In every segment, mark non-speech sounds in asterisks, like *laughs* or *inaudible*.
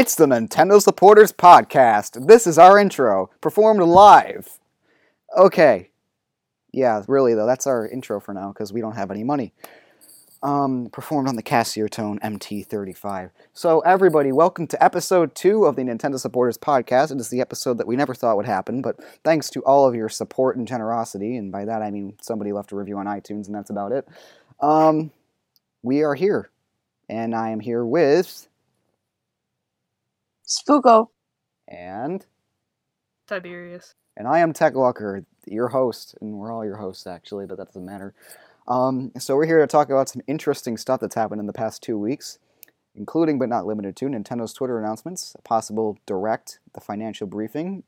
It's the Nintendo Supporters Podcast. This is our intro, performed live. Okay. Yeah, really, though, that's our intro for now because we don't have any money. Um, performed on the Casiotone MT35. So, everybody, welcome to episode two of the Nintendo Supporters Podcast. It is the episode that we never thought would happen, but thanks to all of your support and generosity, and by that I mean somebody left a review on iTunes, and that's about it. Um, we are here, and I am here with Spooko. and Tiberius. and I am Tech Walker, your host, and we're all your hosts actually, but that doesn't matter. Um, so we're here to talk about some interesting stuff that's happened in the past two weeks, including but not limited to Nintendo's Twitter announcements, a possible direct, the financial briefing,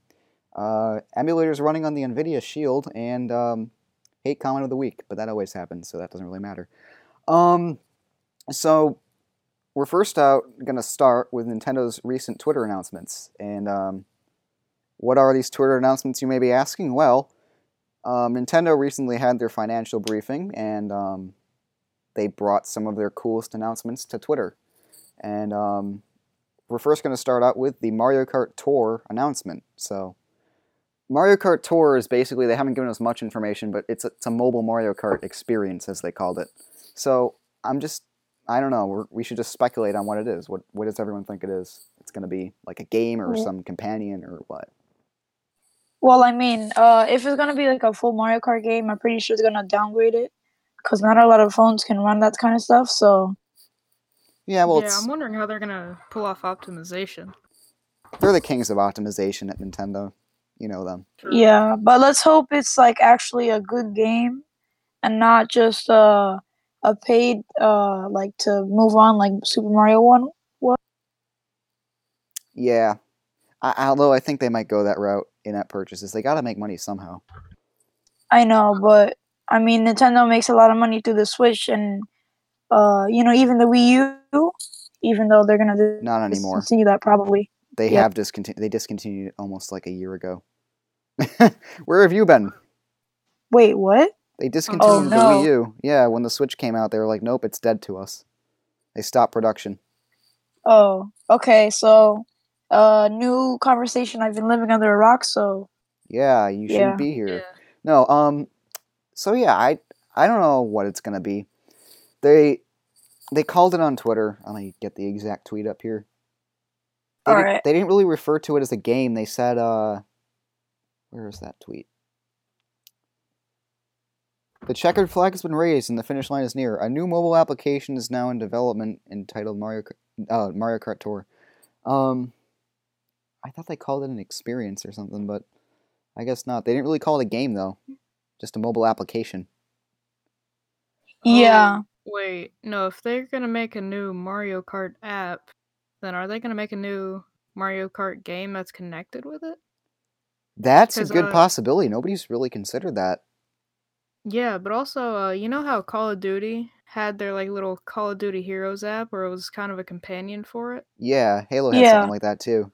uh, emulators running on the Nvidia Shield, and um, hate comment of the week. But that always happens, so that doesn't really matter. Um, so we're first out going to start with Nintendo's recent Twitter announcements, and um, what are these Twitter announcements, you may be asking? Well, um, Nintendo recently had their financial briefing, and um, they brought some of their coolest announcements to Twitter. And um, we're first going to start out with the Mario Kart Tour announcement. So, Mario Kart Tour is basically, they haven't given us much information, but it's a, it's a mobile Mario Kart experience, as they called it. So, I'm just, I don't know, we're, we should just speculate on what it is. What, what does everyone think it is? It's going to be like a game or Yeah. some companion or what? Well, I mean, uh, if it's gonna be like a full Mario Kart game, I'm pretty sure they're gonna downgrade it because not a lot of phones can run that kind of stuff. So Yeah, well, yeah, it's, I'm wondering how they're gonna pull off optimization. they're the kings of optimization at Nintendo. You know them. yeah, but let's hope it's like actually a good game and not just uh, a paid uh, like to move on like Super Mario Run. Yeah. I, although I think they might go that route in app purchases. They got to make money somehow. I know, but I mean, Nintendo makes a lot of money through the Switch and uh, you know, even the Wii U. Even though they're gonna dis- Not anymore. discontinue that probably. They Yeah. have discontinued. They discontinued it almost like a year ago. *laughs* Where have you been? Wait, what? They discontinued the no. Wii U. Yeah, when the Switch came out, they were like, "Nope, it's dead to us." They stopped production. Oh, okay. So, uh, new conversation. I've been living under a rock, so Yeah, you Yeah. shouldn't be here. No, um, so yeah, I I don't know what it's gonna be. They they called it on Twitter. Let me get the exact tweet up here. They, All didn't, right. they didn't really refer to it as a game. They said, uh, where is that tweet? The checkered flag has been raised and the finish line is near. A new mobile application is now in development entitled Mario Kart, uh, Mario Kart Tour. Um, I thought they called it an experience or something, but I guess not. They didn't really call it a game though, just a mobile application. yeah. Oh, wait, no. If they're gonna make a new Mario Kart app, then are they gonna make a new Mario Kart game that's connected with it? That's a good uh, possibility. Nobody's really considered that. Yeah, but also, uh, you know how Call of Duty had their like little Call of Duty Heroes app, where it was kind of a companion for it. Yeah, Halo had Yeah. something like that too.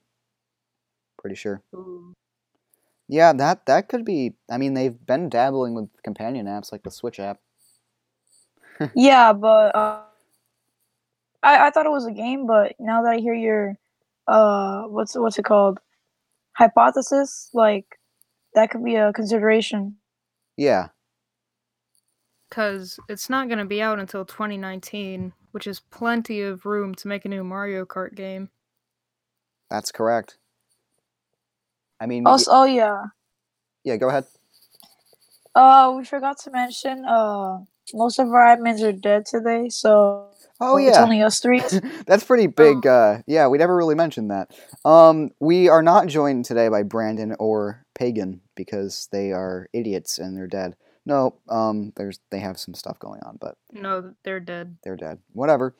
Pretty sure. Ooh. Yeah, that that could be. I mean, they've been dabbling with companion apps like the Switch app. *laughs* Yeah, but uh, I I thought it was a game, but now that I hear your uh, what's what's it called, hypothesis, like that could be a consideration. Yeah, Because it's not going to be out until 2019, which is plenty of room to make a new Mario Kart game. that's correct. I mean, y- Also, oh yeah. yeah. Go ahead. Uh, we forgot to mention uh, most of our admins are dead today, so Oh it's yeah, only us three. *laughs* that's pretty big. Uh, yeah, we never really mentioned that. Um, we are not joined today by Brandon or Pagan because they are idiots and they're dead. No, um, there's they have some stuff going on, but No, they're dead. they're dead. Whatever.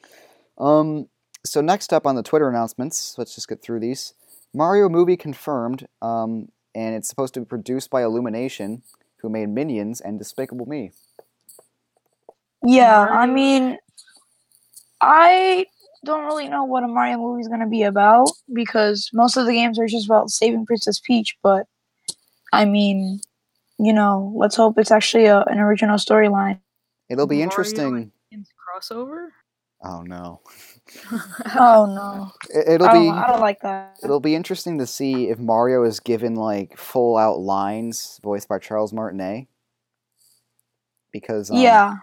Um, so next up on the Twitter announcements, let's just get through these. Mario movie confirmed, um, and it's supposed to be produced by Illumination, who made Minions and Despicable Me. Yeah, I mean, I don't really know what a Mario movie is going to be about because most of the games are just about saving Princess Peach. But I mean, you know, let's hope it's actually a, an original storyline. It'll be Mario interesting. Crossover. Oh no. *laughs* Oh no, It, it'll I be don't, I don't like that. it'll be interesting to see if Mario is given like full out lines voiced by Charles Martinet. Because um, yeah,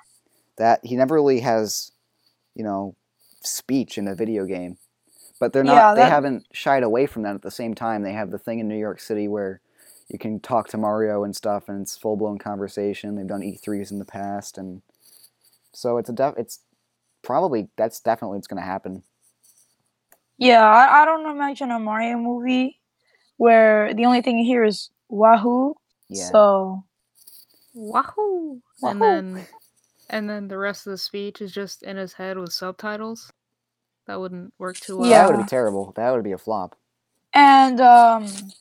that he never really has, you know, speech in a video game. But they're not. Yeah, they haven't shied away from that. At the same time, they have the thing in New York City where you can talk to Mario and stuff, and it's full blown conversation. They've done E3s in the past, and so it's a def- It's probably that's definitely what's going to happen. yeah. I, I don't imagine a Mario movie where the only thing you hear is Wahoo. Yeah. So Wahoo! And then and then the rest of the speech is just in his head with subtitles. That wouldn't work too well. Yeah. That would be terrible. That would be a flop. And um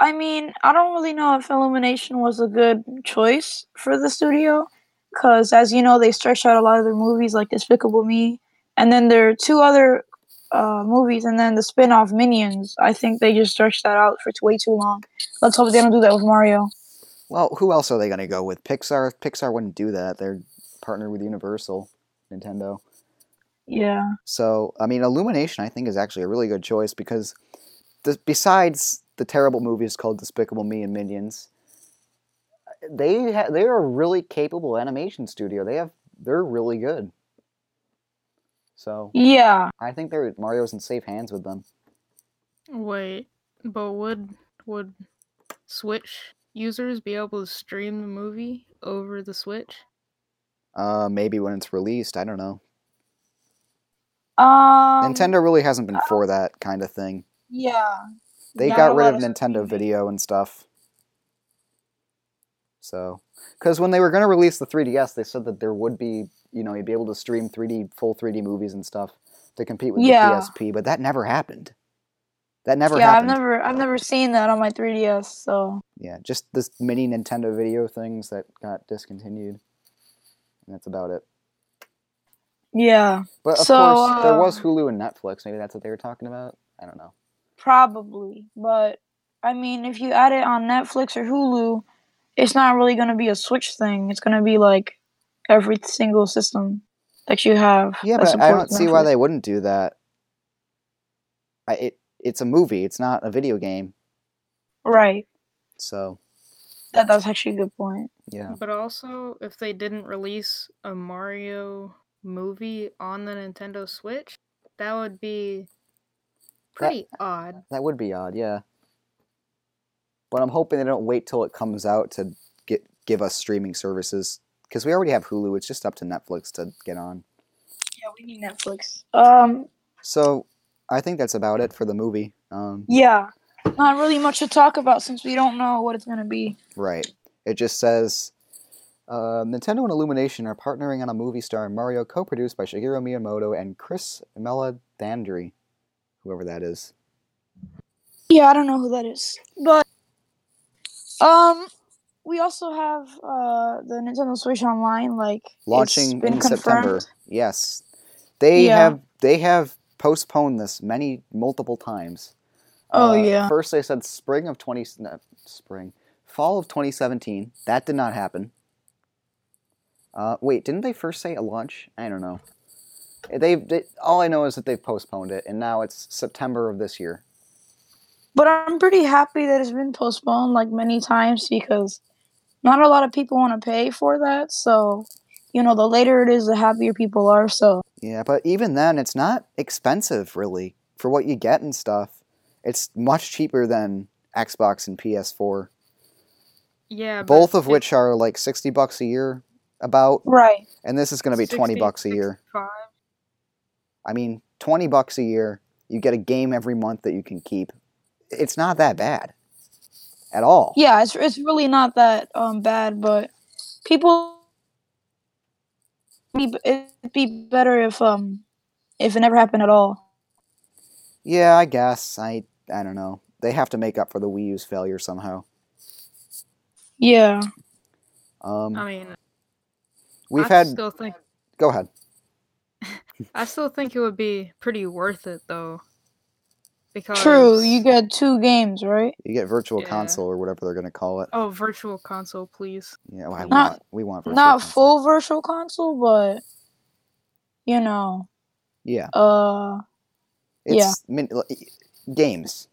I mean, I don't really know if Illumination was a good choice for the studio cuz as you know, they stretched out a lot of their movies like Despicable Me and then there are two other uh, movies and then the spin-off Minions. I think they just stretched that out for way too long. Let's hope they don't do that with Mario. Well, who else are they going to go with? Pixar. Pixar wouldn't do that. They're partnered with Universal, Nintendo. Yeah. So, I mean, Illumination, I think, is actually a really good choice because the, besides the terrible movies called Despicable Me and Minions, they ha- they are a really capable animation studio. They have they're really good. So Yeah. I think they're Mario's in safe hands with them. Wait, but would would Switch users be able to stream the movie over the Switch? Uh, maybe when it's released, I don't know. Um Nintendo really hasn't been for that kind of thing. Yeah. They Not got rid of Nintendo. Video and stuff. So, because when they were going to release the 3DS, they said that there would be, you know, you'd be able to stream 3D, full 3D movies and stuff to compete with Yeah. the PSP, but that never happened. That never yeah, happened. I've never I've never seen that on my 3DS, so Yeah, just this mini Nintendo Video things that got discontinued. And that's about it. yeah. But of So, course, there was uh, Hulu and Netflix. Maybe that's what they were talking about. I don't know. Probably, but I mean, if you add it on Netflix or Hulu, it's not really going to be a Switch thing. It's going to be like every single system that you have. Yeah, that but I don't supports see why they wouldn't do that. I, it it's a movie. It's not a video game. Right. So That that's actually a good point. yeah, But also, if they didn't release a Mario movie on the Nintendo Switch, that would be pretty odd. that would be odd. Yeah, but I'm hoping they don't wait till it comes out to get give us streaming services because we already have Hulu. It's just up to Netflix to get on. Yeah, we need Netflix. Um, So I think that's about it for the movie. Um, yeah, not really much to talk about since we don't know what it's going to be. Right. It just says uh, Nintendo and Illumination are partnering on a movie starring Mario, co-produced by Shigeru Miyamoto and Chris Meledandri, whoever that is. Yeah, I don't know who that is, but um, we also have uh the Nintendo Switch Online, like Launching in September. Yes, they Yeah. have they have postponed this many multiple times. Oh, Uh, yeah. First they said spring of twenty no, spring fall of twenty seventeen. That did not happen. Uh, wait, didn't they first say a launch? I don't know. They've they, all I know is that they've postponed it, and now it's September of this year. But I'm pretty happy that it's been postponed like many times because not a lot of people want to pay for that. So, you know, the later it is, the happier people are. So, Yeah, but even then, it's not expensive really for what you get and stuff. It's much cheaper than Xbox and PS4, Yeah, both of if- which are like sixty bucks a year, about, right. and this is going to be twenty bucks a year. 65. I mean, twenty bucks a year, you get a game every month that you can keep. It's not that bad, at all. Yeah, it's, it's really not that um bad, but people. It'd be better if um if it never happened at all. Yeah, I guess. I I don't know. They have to make up for the Wii U's failure somehow. Yeah. Um, I mean, we've I had. still think Go ahead. I still think it would be pretty worth it though. Because True. You get two games, right? You get Virtual Yeah. Console or whatever they're going to call it. Oh, virtual console, please. Yeah, well, I Not- want we want Virtual Not Console. full virtual console, but you know, Yeah. uh, Yeah. It's min- l- games.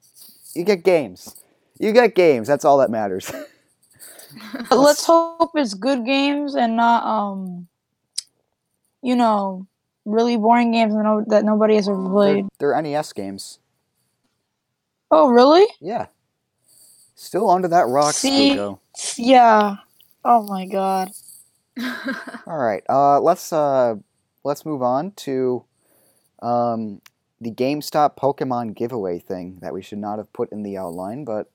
You get games. You get games. That's all that matters. *laughs* let's hope it's good games and not um, you know, really boring games that, no- that nobody has ever they're, played. they're NES games. Oh, really? Yeah. Still under that rock, See? Yeah. Oh my god. *laughs* All right. Uh, let's uh, let's move on to um, the GameStop Pokemon giveaway thing that we should not have put in the outline, but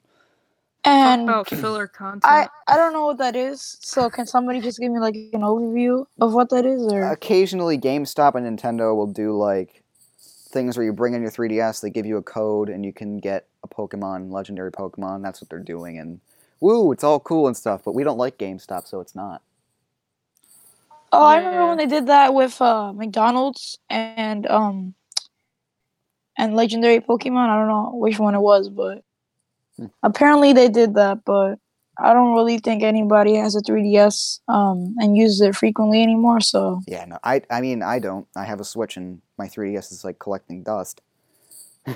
Talk And about filler content. I I don't know what that is. So can somebody just give me like an overview of what that is or occasionally GameStop and Nintendo will do like things where you bring in your 3DS, they give you a code, and you can get a Pokemon, legendary Pokemon. That's what they're doing, and woo, it's all cool and stuff. But we don't like GameStop, so it's not. Oh, I remember when they did that with uh, McDonald's and um and legendary Pokemon. I don't know which one it was, but. Apparently they did that. But I don't really think anybody has a 3DS um and uses it frequently anymore. So Yeah, no, I, I mean, I don't. I have a Switch, and my 3DS is like collecting dust. *laughs*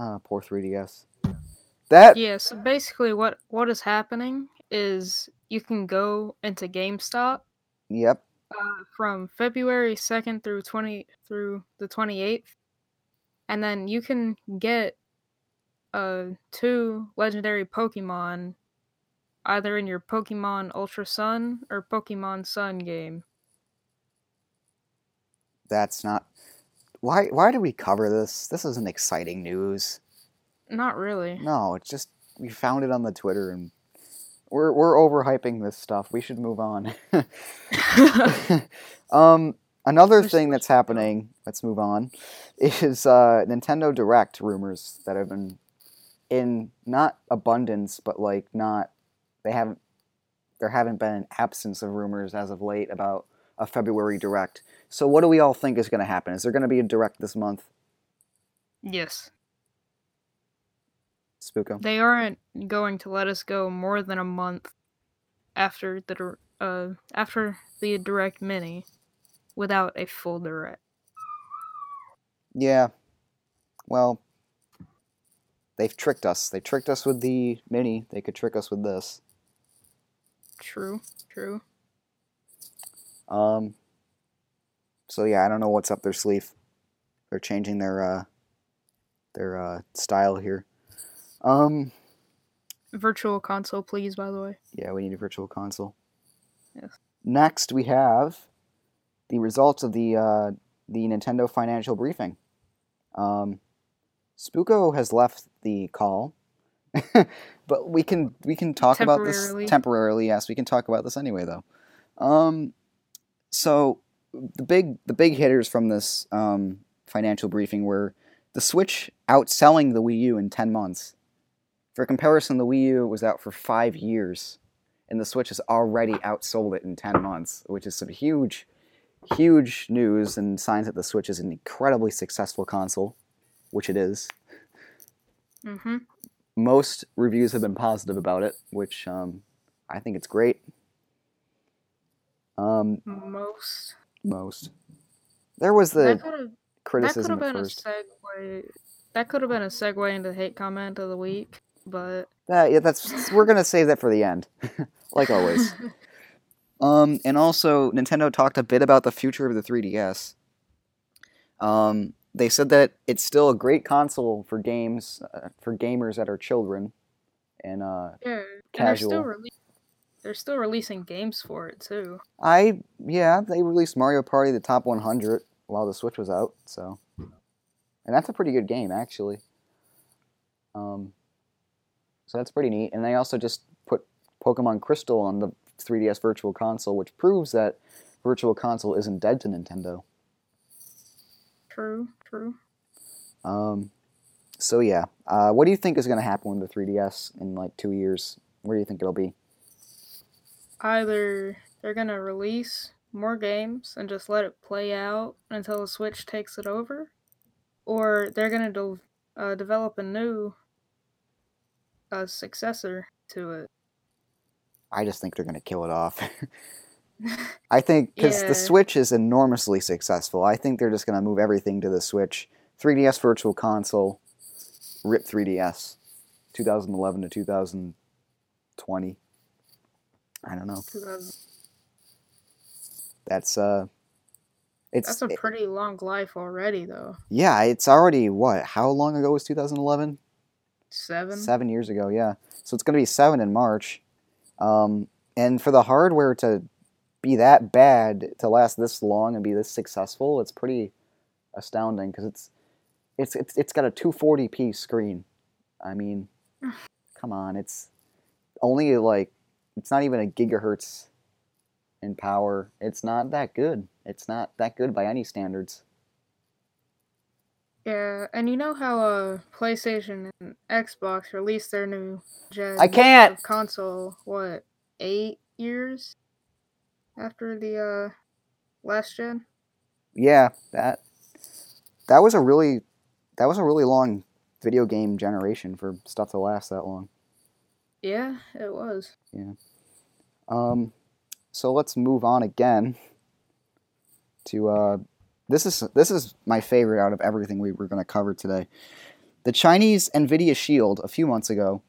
Ah, poor 3DS. That yeah, so basically what what is happening is you can go into GameStop Yep. uh, from February 2nd through 20 through the 28th and then you can get uh two legendary Pokemon either in your Pokemon Ultra Sun or Pokemon Sun game. That's not. Why? Why do we cover this? This isn't exciting news. Not really. No, it's just we found it on the Twitter, and we're we're overhyping this stuff. We should move on. *laughs* *laughs* um, another thing that's happening. Let's move on. *laughs* Is uh, Nintendo Direct rumors that have been in not abundance, but like not. They haven't. There haven't been an absence of rumors as of late about a February Direct. So what do we all think is going to happen? Is there going to be a Direct this month, yes. Spooko? They aren't going to let us go more than a month after the uh after the direct mini without a full direct. Yeah. Well, they've tricked us. They tricked us with the mini. They could trick us with this. True, true. Um. So yeah, I don't know what's up their sleeve. They're changing their uh, their uh, style here. Um. Virtual console, please. By the way. Yeah, we need a virtual console. Yes. Next, we have the results of the uh, the Nintendo financial briefing. Um, Spooko has left the call, *laughs* but we can we can talk about this Temporarily. Yes, we can talk about this anyway, though. Um, so the big the big hitters from this um, financial briefing were the Switch outselling the Wii U in ten months. For comparison, the Wii U was out for five years and the Switch has already outsold it in 10 months, which is some huge, huge news and signs that the Switch is an incredibly successful console, which it is. Mm-hmm. Most reviews have been positive about it, which um, I think it's great. Um, Most. most. There was the. That could criticism have at been a first. segue. That could have been a segue into the hate comment of the week, but That, yeah, that's we're gonna save that for the end, *laughs* like always. *laughs* Um, and also, Nintendo talked a bit about the future of the 3DS. Um, they said that it's still a great console for games, uh, for gamers that are children, and uh, yeah, and they're still Casual. rele- They're still releasing games for it too. I yeah, they released Mario Party the top 100 while the Switch was out, so and that's a pretty good game actually. Um, so that's pretty neat, and they also just put Pokemon Crystal on the 3DS Virtual Console, which proves that Virtual Console isn't dead to Nintendo. True, true. Um, so yeah, uh, what do you think is going to happen with the 3DS in like two years? Where do you think it'll be? Either they're gonna release more games and just let it play out until the Switch takes it over, or they're gonna de- uh, develop a new uh, successor to it. I just think they're going to kill it off. *laughs* I think because Yeah. the Switch is enormously successful. I think they're just going to move everything to the Switch. 3DS Virtual Console, rip 3DS, 2011 to 2020. I don't know. That's uh, it's That's a pretty long life already, though. yeah. It's already what? How long ago was 2011? Seven. Seven years ago, yeah. So it's going to be seven in March. Um, and for the hardware to be that bad to last this long and be this successful, it's pretty astounding because it's, it's it's it's got a 240p screen. I mean, *sighs* come on, it's only like it's not even a gigahertz in power. It's not that good. It's not that good by any standards. Yeah, and you know how uh PlayStation and Xbox released their new gen I can't! console what eight years after the uh last gen. Yeah, that that was a really that was a really long video game generation for stuff to last that long. Yeah, it was. Yeah. Um, so let's move on again to uh, this is this is my favorite out of everything we were going to cover today. The Chinese Nvidia Shield a few months ago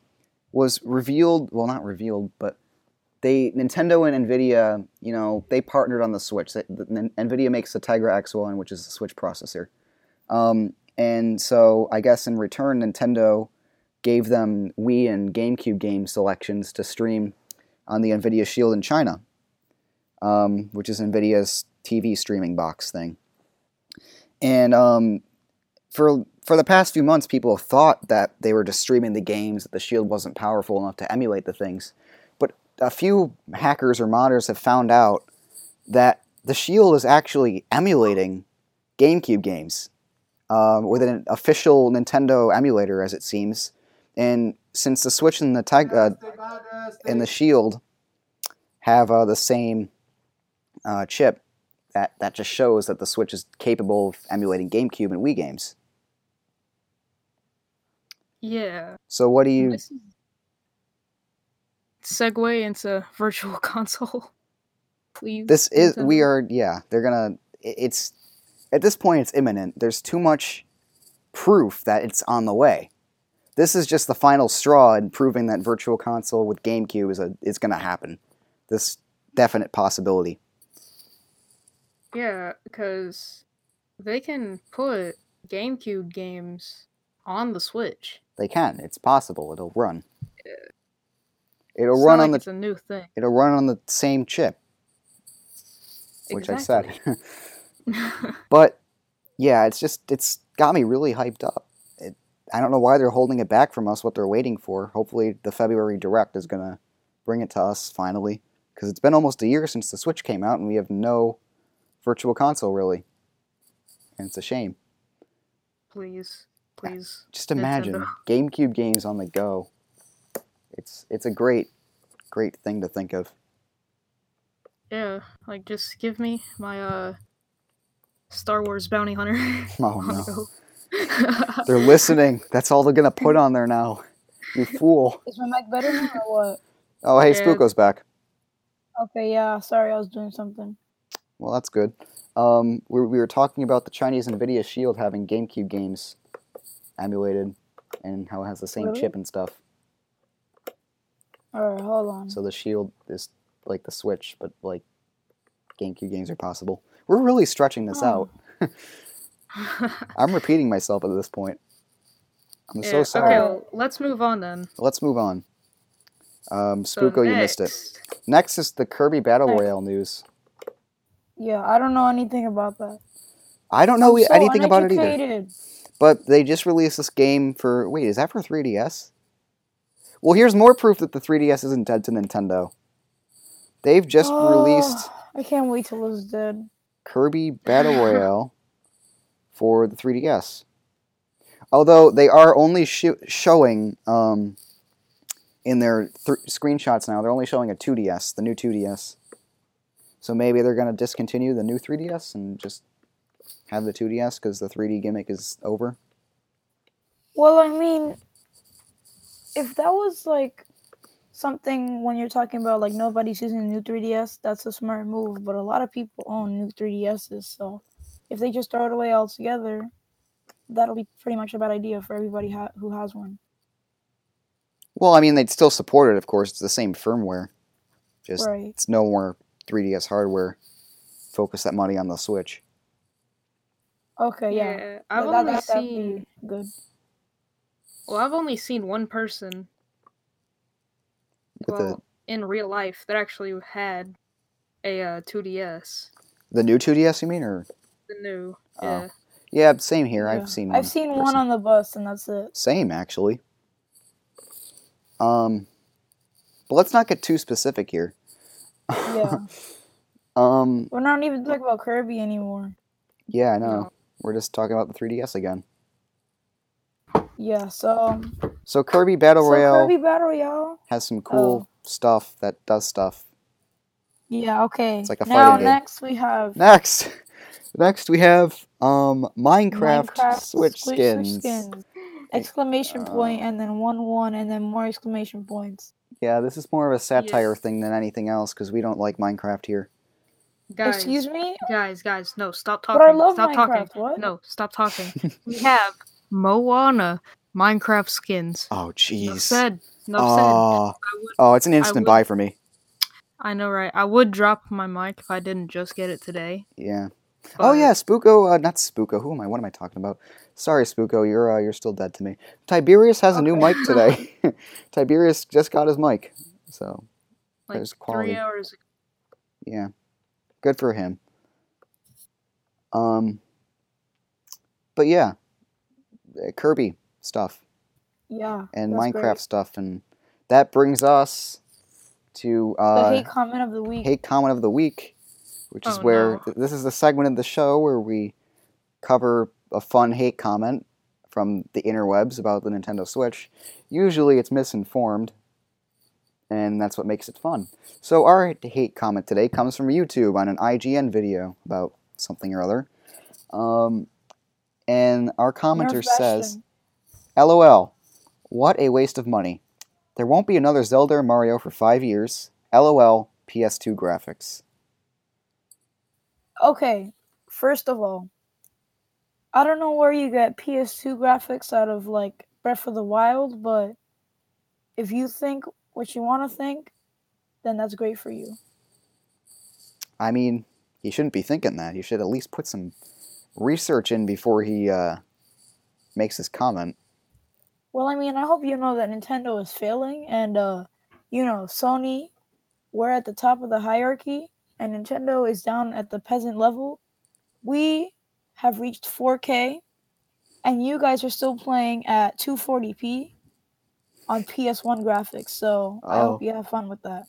was revealed. Well, not revealed, but they Nintendo and Nvidia, you know, they partnered on the Switch. The, Nvidia makes the Tegra X1, which is the Switch processor. Um, and so I guess in return, Nintendo gave them Wii and GameCube game selections to stream on the NVIDIA Shield in China, um, which is NVIDIA's TV streaming box thing. And um, for for the past few months, people have thought that they were just streaming the games, that the Shield wasn't powerful enough to emulate the things. A few hackers or modders have found out that the Shield is actually emulating GameCube games um, with an official Nintendo emulator, as it seems. And since the Switch and the Tag, uh, and the Shield have uh, the same uh, chip, that that just shows that the Switch is capable of emulating GameCube and Wii games. Yeah. So what do you? This is segue into *laughs* virtual console. *laughs* Please. This is we are yeah. They're gonna. It's at this point it's imminent. There's too much proof that it's on the way. This is just the final straw in proving that Virtual Console with GameCube is a is gonna happen. This definite possibility. Yeah, because they can put GameCube games on the Switch. They can. It's possible. It'll run. It'll It's run on like the it's a new thing. it'll run on the same chip, which I said. *laughs* *laughs* but yeah, it's just it's got me really hyped up. It, I don't know why they're holding it back from us. What they're waiting for. Hopefully, the February direct is gonna bring it to us finally, because it's been almost a year since the Switch came out, and we have no Virtual Console really, and it's a shame. please, ah, please. Just imagine Nintendo. *laughs* GameCube games on the go. It's it's a great great thing to think of. Yeah, like just give me my uh Star Wars Bounty Hunter. *laughs* Oh *laughs* no. *laughs* They're listening. That's all they're gonna put on there now. You fool. Is my mic better now or what? Oh hey, Yeah. Spooko's back. Okay, yeah. Sorry, I was doing something. Well, that's good. Um, we, we were talking about the Chinese Nvidia Shield having GameCube games emulated, and how it has the same Really? chip and stuff. All right, hold on. So the Shield is like the Switch, but like GameCube games are possible. We're really stretching this Oh. out. *laughs* I'm repeating myself at this point. I'm so sorry. Okay, well, let's move on then. Let's move on. Um, So Spooko, you missed it. next- Next is the Kirby Battle Next. Royale news. Yeah, I don't know anything about that. I don't know so anything about it either. But they just released this game for. Wait, is that for 3DS? Well, here's more proof that the 3DS isn't dead to Nintendo. They've just Oh, released I can't wait till it's dead. Kirby Battle *gasps* Royale for the 3DS. Although they are only sho- showing um, in their th- screenshots now, they're only showing a 2DS, the new 2DS. So maybe they're going to discontinue the new 3DS and just have the 2DS because the 3D gimmick is over. Well, I mean, if that was like something when you're talking about like nobody's using a new 3DS. That's a smart move, but a lot of people own new 3DSs. So if they just throw it away altogether, that'll be pretty much a bad idea for everybody ha- who has one. Well, I mean, they'd still support it, of course. It's the same firmware. Just Right. it's no more 3DS hardware. Focus that money on the Switch. Okay. Yeah. I've That- that- only that- that'd be seen. good. Well, I've only seen one person. With well, in real life, that actually had a uh, 2DS. the the new 2DS, you mean, or The new. Oh. Yeah. yeah, same here. Yeah. I've seen. One I've seen one on the bus, and that's it. Same actually. Um, but let's not get too specific here. Yeah. *laughs* um. We're not even talking about Kirby anymore. Yeah, I know. No. We're just talking about the 3DS again. Yeah. So, So Kirby Battle so Royale Kirby Battle Royale. has some cool stuff that does stuff. Yeah. Okay. It's like a now fighting game. next we have Next, *laughs* next we have um Minecraft, Minecraft Switch Switch skins. Exclamation Uh, point, and then one one, and then more exclamation points. Yeah, this is more of a satire thing than anything else because we don't like Minecraft here. Guys, Excuse me. guys, guys, no, stop But talking. I love stop Minecraft. talking. What? No, stop talking. *laughs* we have Moana Minecraft skins. Oh jeez. said. No said. Oh, oh, it's an instant would- buy for me. I know, right? I would drop my mic if I didn't just get it today. Yeah. Oh yeah, Spooko. Uh, not Spooko. Who am I? What am I talking about? Sorry, Spooko. You're uh, you're still dead to me. Tiberius has a new mic today. *laughs* *laughs* Tiberius just got his mic, so like there's quality. three hours. ago. yeah, good for him. Um, but yeah, uh, Kirby stuff Yeah. and Minecraft great. stuff, and that brings us to The uh, hate comment of the week. hate comment of the week, which is Oh, where no. th- this is the segment of the show where we cover a fun hate comment from the interwebs about the Nintendo Switch. Usually it's misinformed, and that's what makes it fun. So our hate comment today comes from YouTube on an IGN video about something or other. Um, and our commenter says, LOL, what a waste of money. There won't be another Zelda or Mario for five years. LOL, PS2 graphics. Okay, first of all, I don't know where you get PS2 graphics out of like Breath of the Wild, but if you think what you want to think, then that's great for you. I mean, he shouldn't be thinking that. He should at least put some research in before he uh, makes his comment. Well, I mean, I hope you know that Nintendo is failing, and uh, you know, Sony, we're at the top of the hierarchy, and Nintendo is down at the peasant level. We have reached 4K, and you guys are still playing at 240p on PS1 graphics. So I hope Oh. you have fun with that.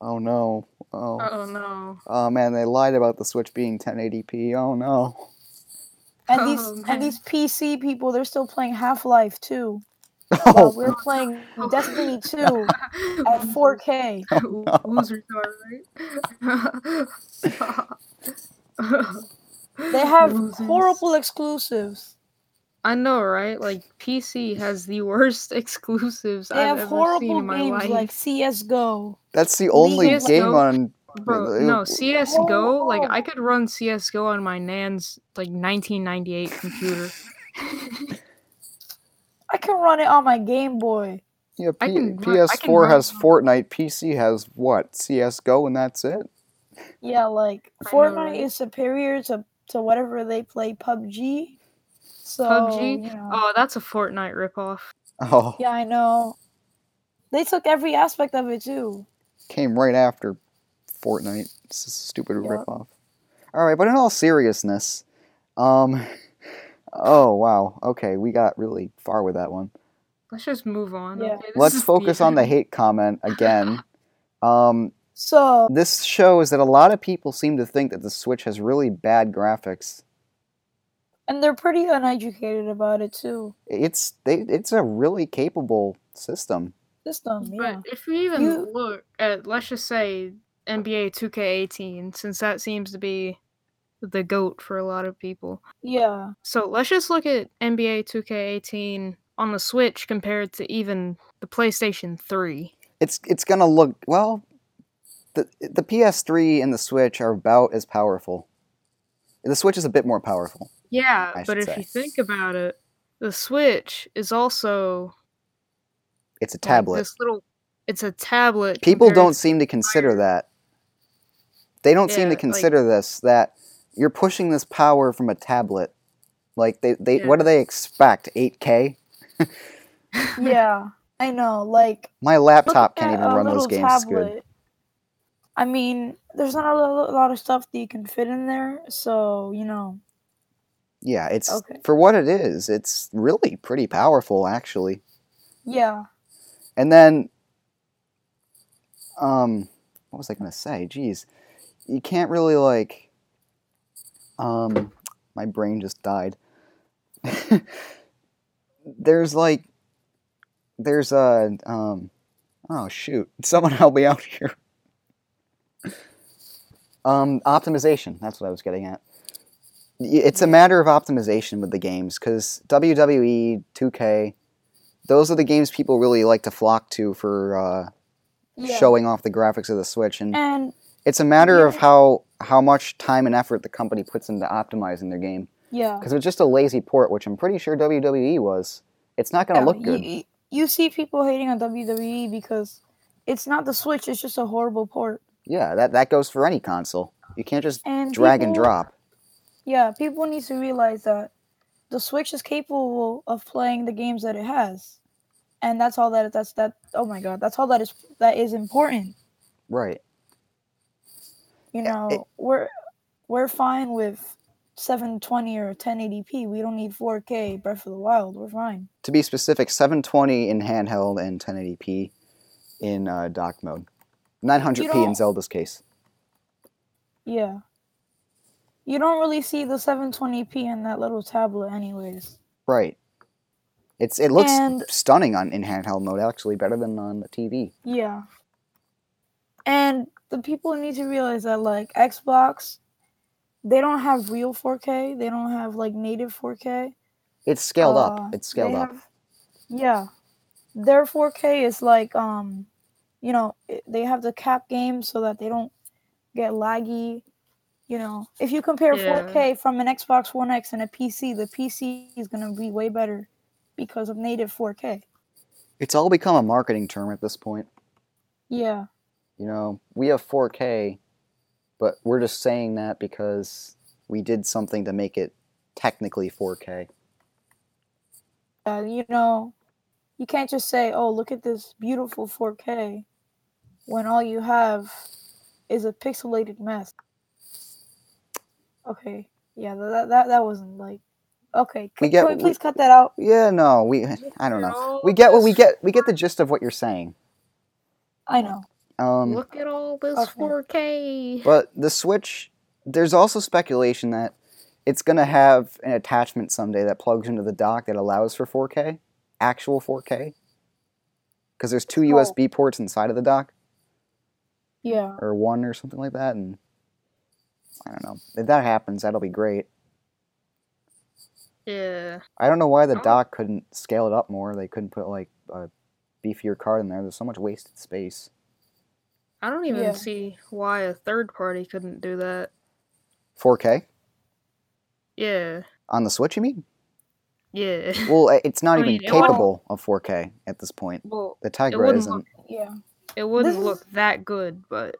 Oh no. Oh. Oh no. Oh man, they lied about the Switch being 1080p. Oh no. And Oh, these man. and these PC people, they're still playing Half Life 2, while *laughs* Oh, we're playing oh. Destiny *laughs* 2 at 4K. who- Who's retarded? They have Losers. horrible exclusives. I know, right? Like PC has the worst *laughs* exclusives They I've have ever seen horrible in my games life. like CS:GO. that's the only League game on. Bro, no, CS:GO. Like. I could run CS:GO on my Nan's like 1998 computer. I can run it on my Game Boy. Yeah, I P- can run- PS4 run- has Fortnite. PC has what? CS:GO, and that's it. Yeah, like I Fortnite right? is superior to to whatever they play PUBG. So PUBG? you know, Oh, that's a Fortnite ripoff. Oh, yeah, I know. They took every aspect of it too. came right after Fortnite. It's a stupid Yep. ripoff. All right, but in all seriousness, um, oh wow, okay, we got really far with that one. Let's just move on. Yeah. okay? Let's is focus on the hate comment again. *laughs* Um, So this shows that a lot of people seem to think that the Switch has really bad graphics. and they're pretty uneducated about it too. It's they, it's a really capable system. System, yeah. But if you even You- look at, let's just say NBA 2K18, since that seems to be the goat for a lot of people. Yeah. So let's just look at NBA 2K18 on the Switch compared to even the PlayStation 3. it's it's gonna look well. The the PS3 and the Switch are about as powerful. The Switch is a bit more powerful. Yeah, I but should if you think about it, the Switch is also It's a like, tablet. this little. It's a tablet. People don't seem to consider that. They don't seem Yeah, to like- consider this that you're pushing this power from a tablet. Like they, they what do they expect? 8K? *laughs* yeah, I know. Like My laptop can't even run those games as good. tablet. I mean, there's not a lot of stuff that you can fit in there, so you know. Yeah, it's Okay. for what it is. It's really pretty powerful, actually. Yeah, And then, um, what was I gonna say? Jeez, you can't really like. Um, my brain just died. *laughs* there's like, there's a um, oh shoot, *laughs* someone help me out here. Um, optimization. That's what I was getting at. It's a matter of optimization with the games because WWE, 2K, those are the games people really like to flock to for uh, yeah. showing off the graphics of the Switch, and And it's a matter of how how much time and effort the company puts into optimizing their game. yeah, Because it's just a lazy port, which I'm pretty sure WWE was. It's not gonna Yeah, look good. You, you see people hating on WWE because it's not the Switch; it's just a horrible port. Yeah, that that goes for any console. You can't just And drag and drop. Yeah, people need to realize that the Switch is capable of playing the games that it has, and that's all that that's that. Oh my God, that's all that is that is important. Right. You know, it- we're we're fine with 720 or 1080p. We don't need 4K Breath of the Wild. We're fine. To be specific, 720 in handheld and 1080p in uh, dock mode. 900p in Zelda's case. Yeah. You don't really see the 720p in that little tablet, anyways. Right. It's it looks And- stunning on in handheld mode actually better than on the TV. Yeah. And the people need to realize that like Xbox, they don't have real 4K. They don't have like native 4K. It's scaled Uh, up. It's scaled up. have- yeah. Their 4K is like um you know, they have the cap game so that they don't get laggy. You know, if you compare Yeah. 4K from an Xbox One X and a PC, the PC is going to be way better because of native 4K. It's all become a marketing term at this point. Yeah. You know, we have 4K, but we're just saying that because we did something to make it technically 4K. Uh, you know, you can't just say, "Oh, look at this beautiful 4K," when all you have is a pixelated mess. Okay, yeah, that that that wasn't like. Okay, We can, get- we- please cut that out? Yeah, no, we I don't know. We get what we get we get the gist of what you're saying. I know. Um Look at all this Okay. 4K. But the Switch, there's also speculation that it's going to have an attachment someday that plugs into the dock that allows for 4K, actual 4K. Because there's two Oh. USB ports inside of the dock, Yeah, or one or something like that, and I don't know. If that happens, that'll be great. Yeah. I don't know why the Oh. dock couldn't scale it up more. They couldn't put like a beefier card in there. There's so much wasted space. I don't even Yeah. see why a third party couldn't do that. 4K Yeah. on the Switch, you mean? Yeah. *laughs* Well, it's not I even mean, it capable of 4K at this point. Well, The Tegra isn't. look- yeah. it wouldn't This is- look that good, but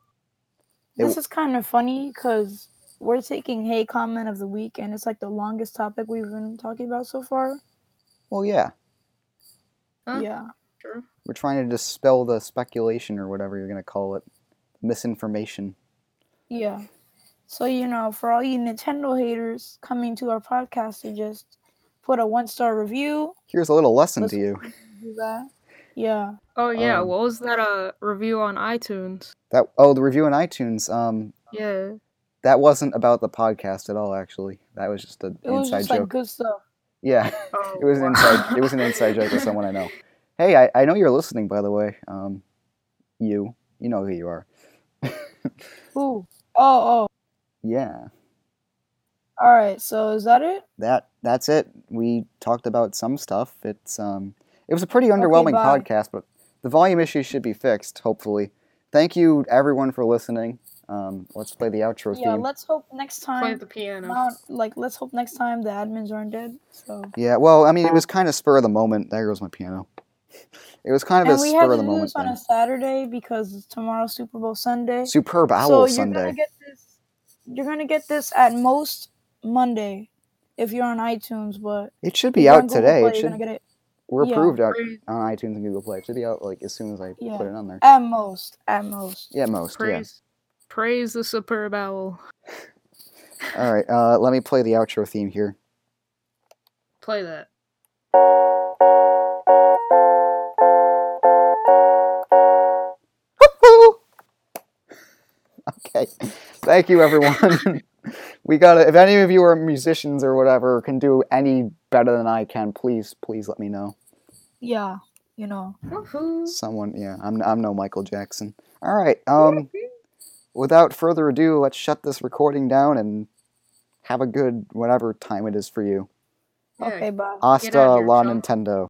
It This is kind of funny because we're taking Hey Comment of the Week, and it's like the longest topic we've been talking about so far. Well, yeah. Huh? Yeah. true. We're trying to dispel the speculation or whatever you're going to call it. Misinformation. Yeah. So, you know, for all you Nintendo haters coming to our podcast to just put a one star review, Here's a little lesson Let's- to you. *laughs* do that. Yeah. Oh yeah, Um, what was that uh review on iTunes? That oh, the review on iTunes. Um, Yeah. that wasn't about the podcast at all. Actually, that was just an It was inside just joke. like good stuff. Yeah, Oh, *laughs* it was an wow. inside. It was an inside joke with someone I know. *laughs* Hey, I, I know you're listening, by the way. Um, you, you know who you are. *laughs* Ooh. Oh, oh. Yeah, All right. So is that it? that that's it. We talked about some stuff. It's um, it was a pretty underwhelming bye. podcast, but the volume issue should be fixed. Hopefully. Thank you everyone for listening. Um, let's play the outro Yeah, theme. let's hope next time. Play time. the piano. Not like let's hope next time the admins aren't dead. So Yeah, well, I mean, it was kind of spur of the moment. There goes my piano. *laughs* It was kind of and a we had spur to of the do moment this on thing. a Saturday because tomorrow's Super Bowl Sunday. Superb Owl so you're Sunday. gonna get this. You're gonna get this at most Monday, if you're on iTunes. But It should be out today. Play, It should. get it We're yeah. approved out on iTunes and Google Play. It should be out like as soon as I Yeah. put it on there. at most. At most. Yeah, most. praise, praise the superb owl. *laughs* All right. Uh, let me play the outro theme here. Play that. Okay. *laughs* Thank you, everyone. *laughs* we gotta. If any of you are musicians or whatever can do any better than I can, please, please let me know. Yeah. You know. Woohoo. Someone. Yeah. I'm. I'm no Michael Jackson. All right. Um. Without further ado, let's shut this recording down and have a good whatever time it is for you. Yeah, Okay. Bye. Hasta la. Nintendo.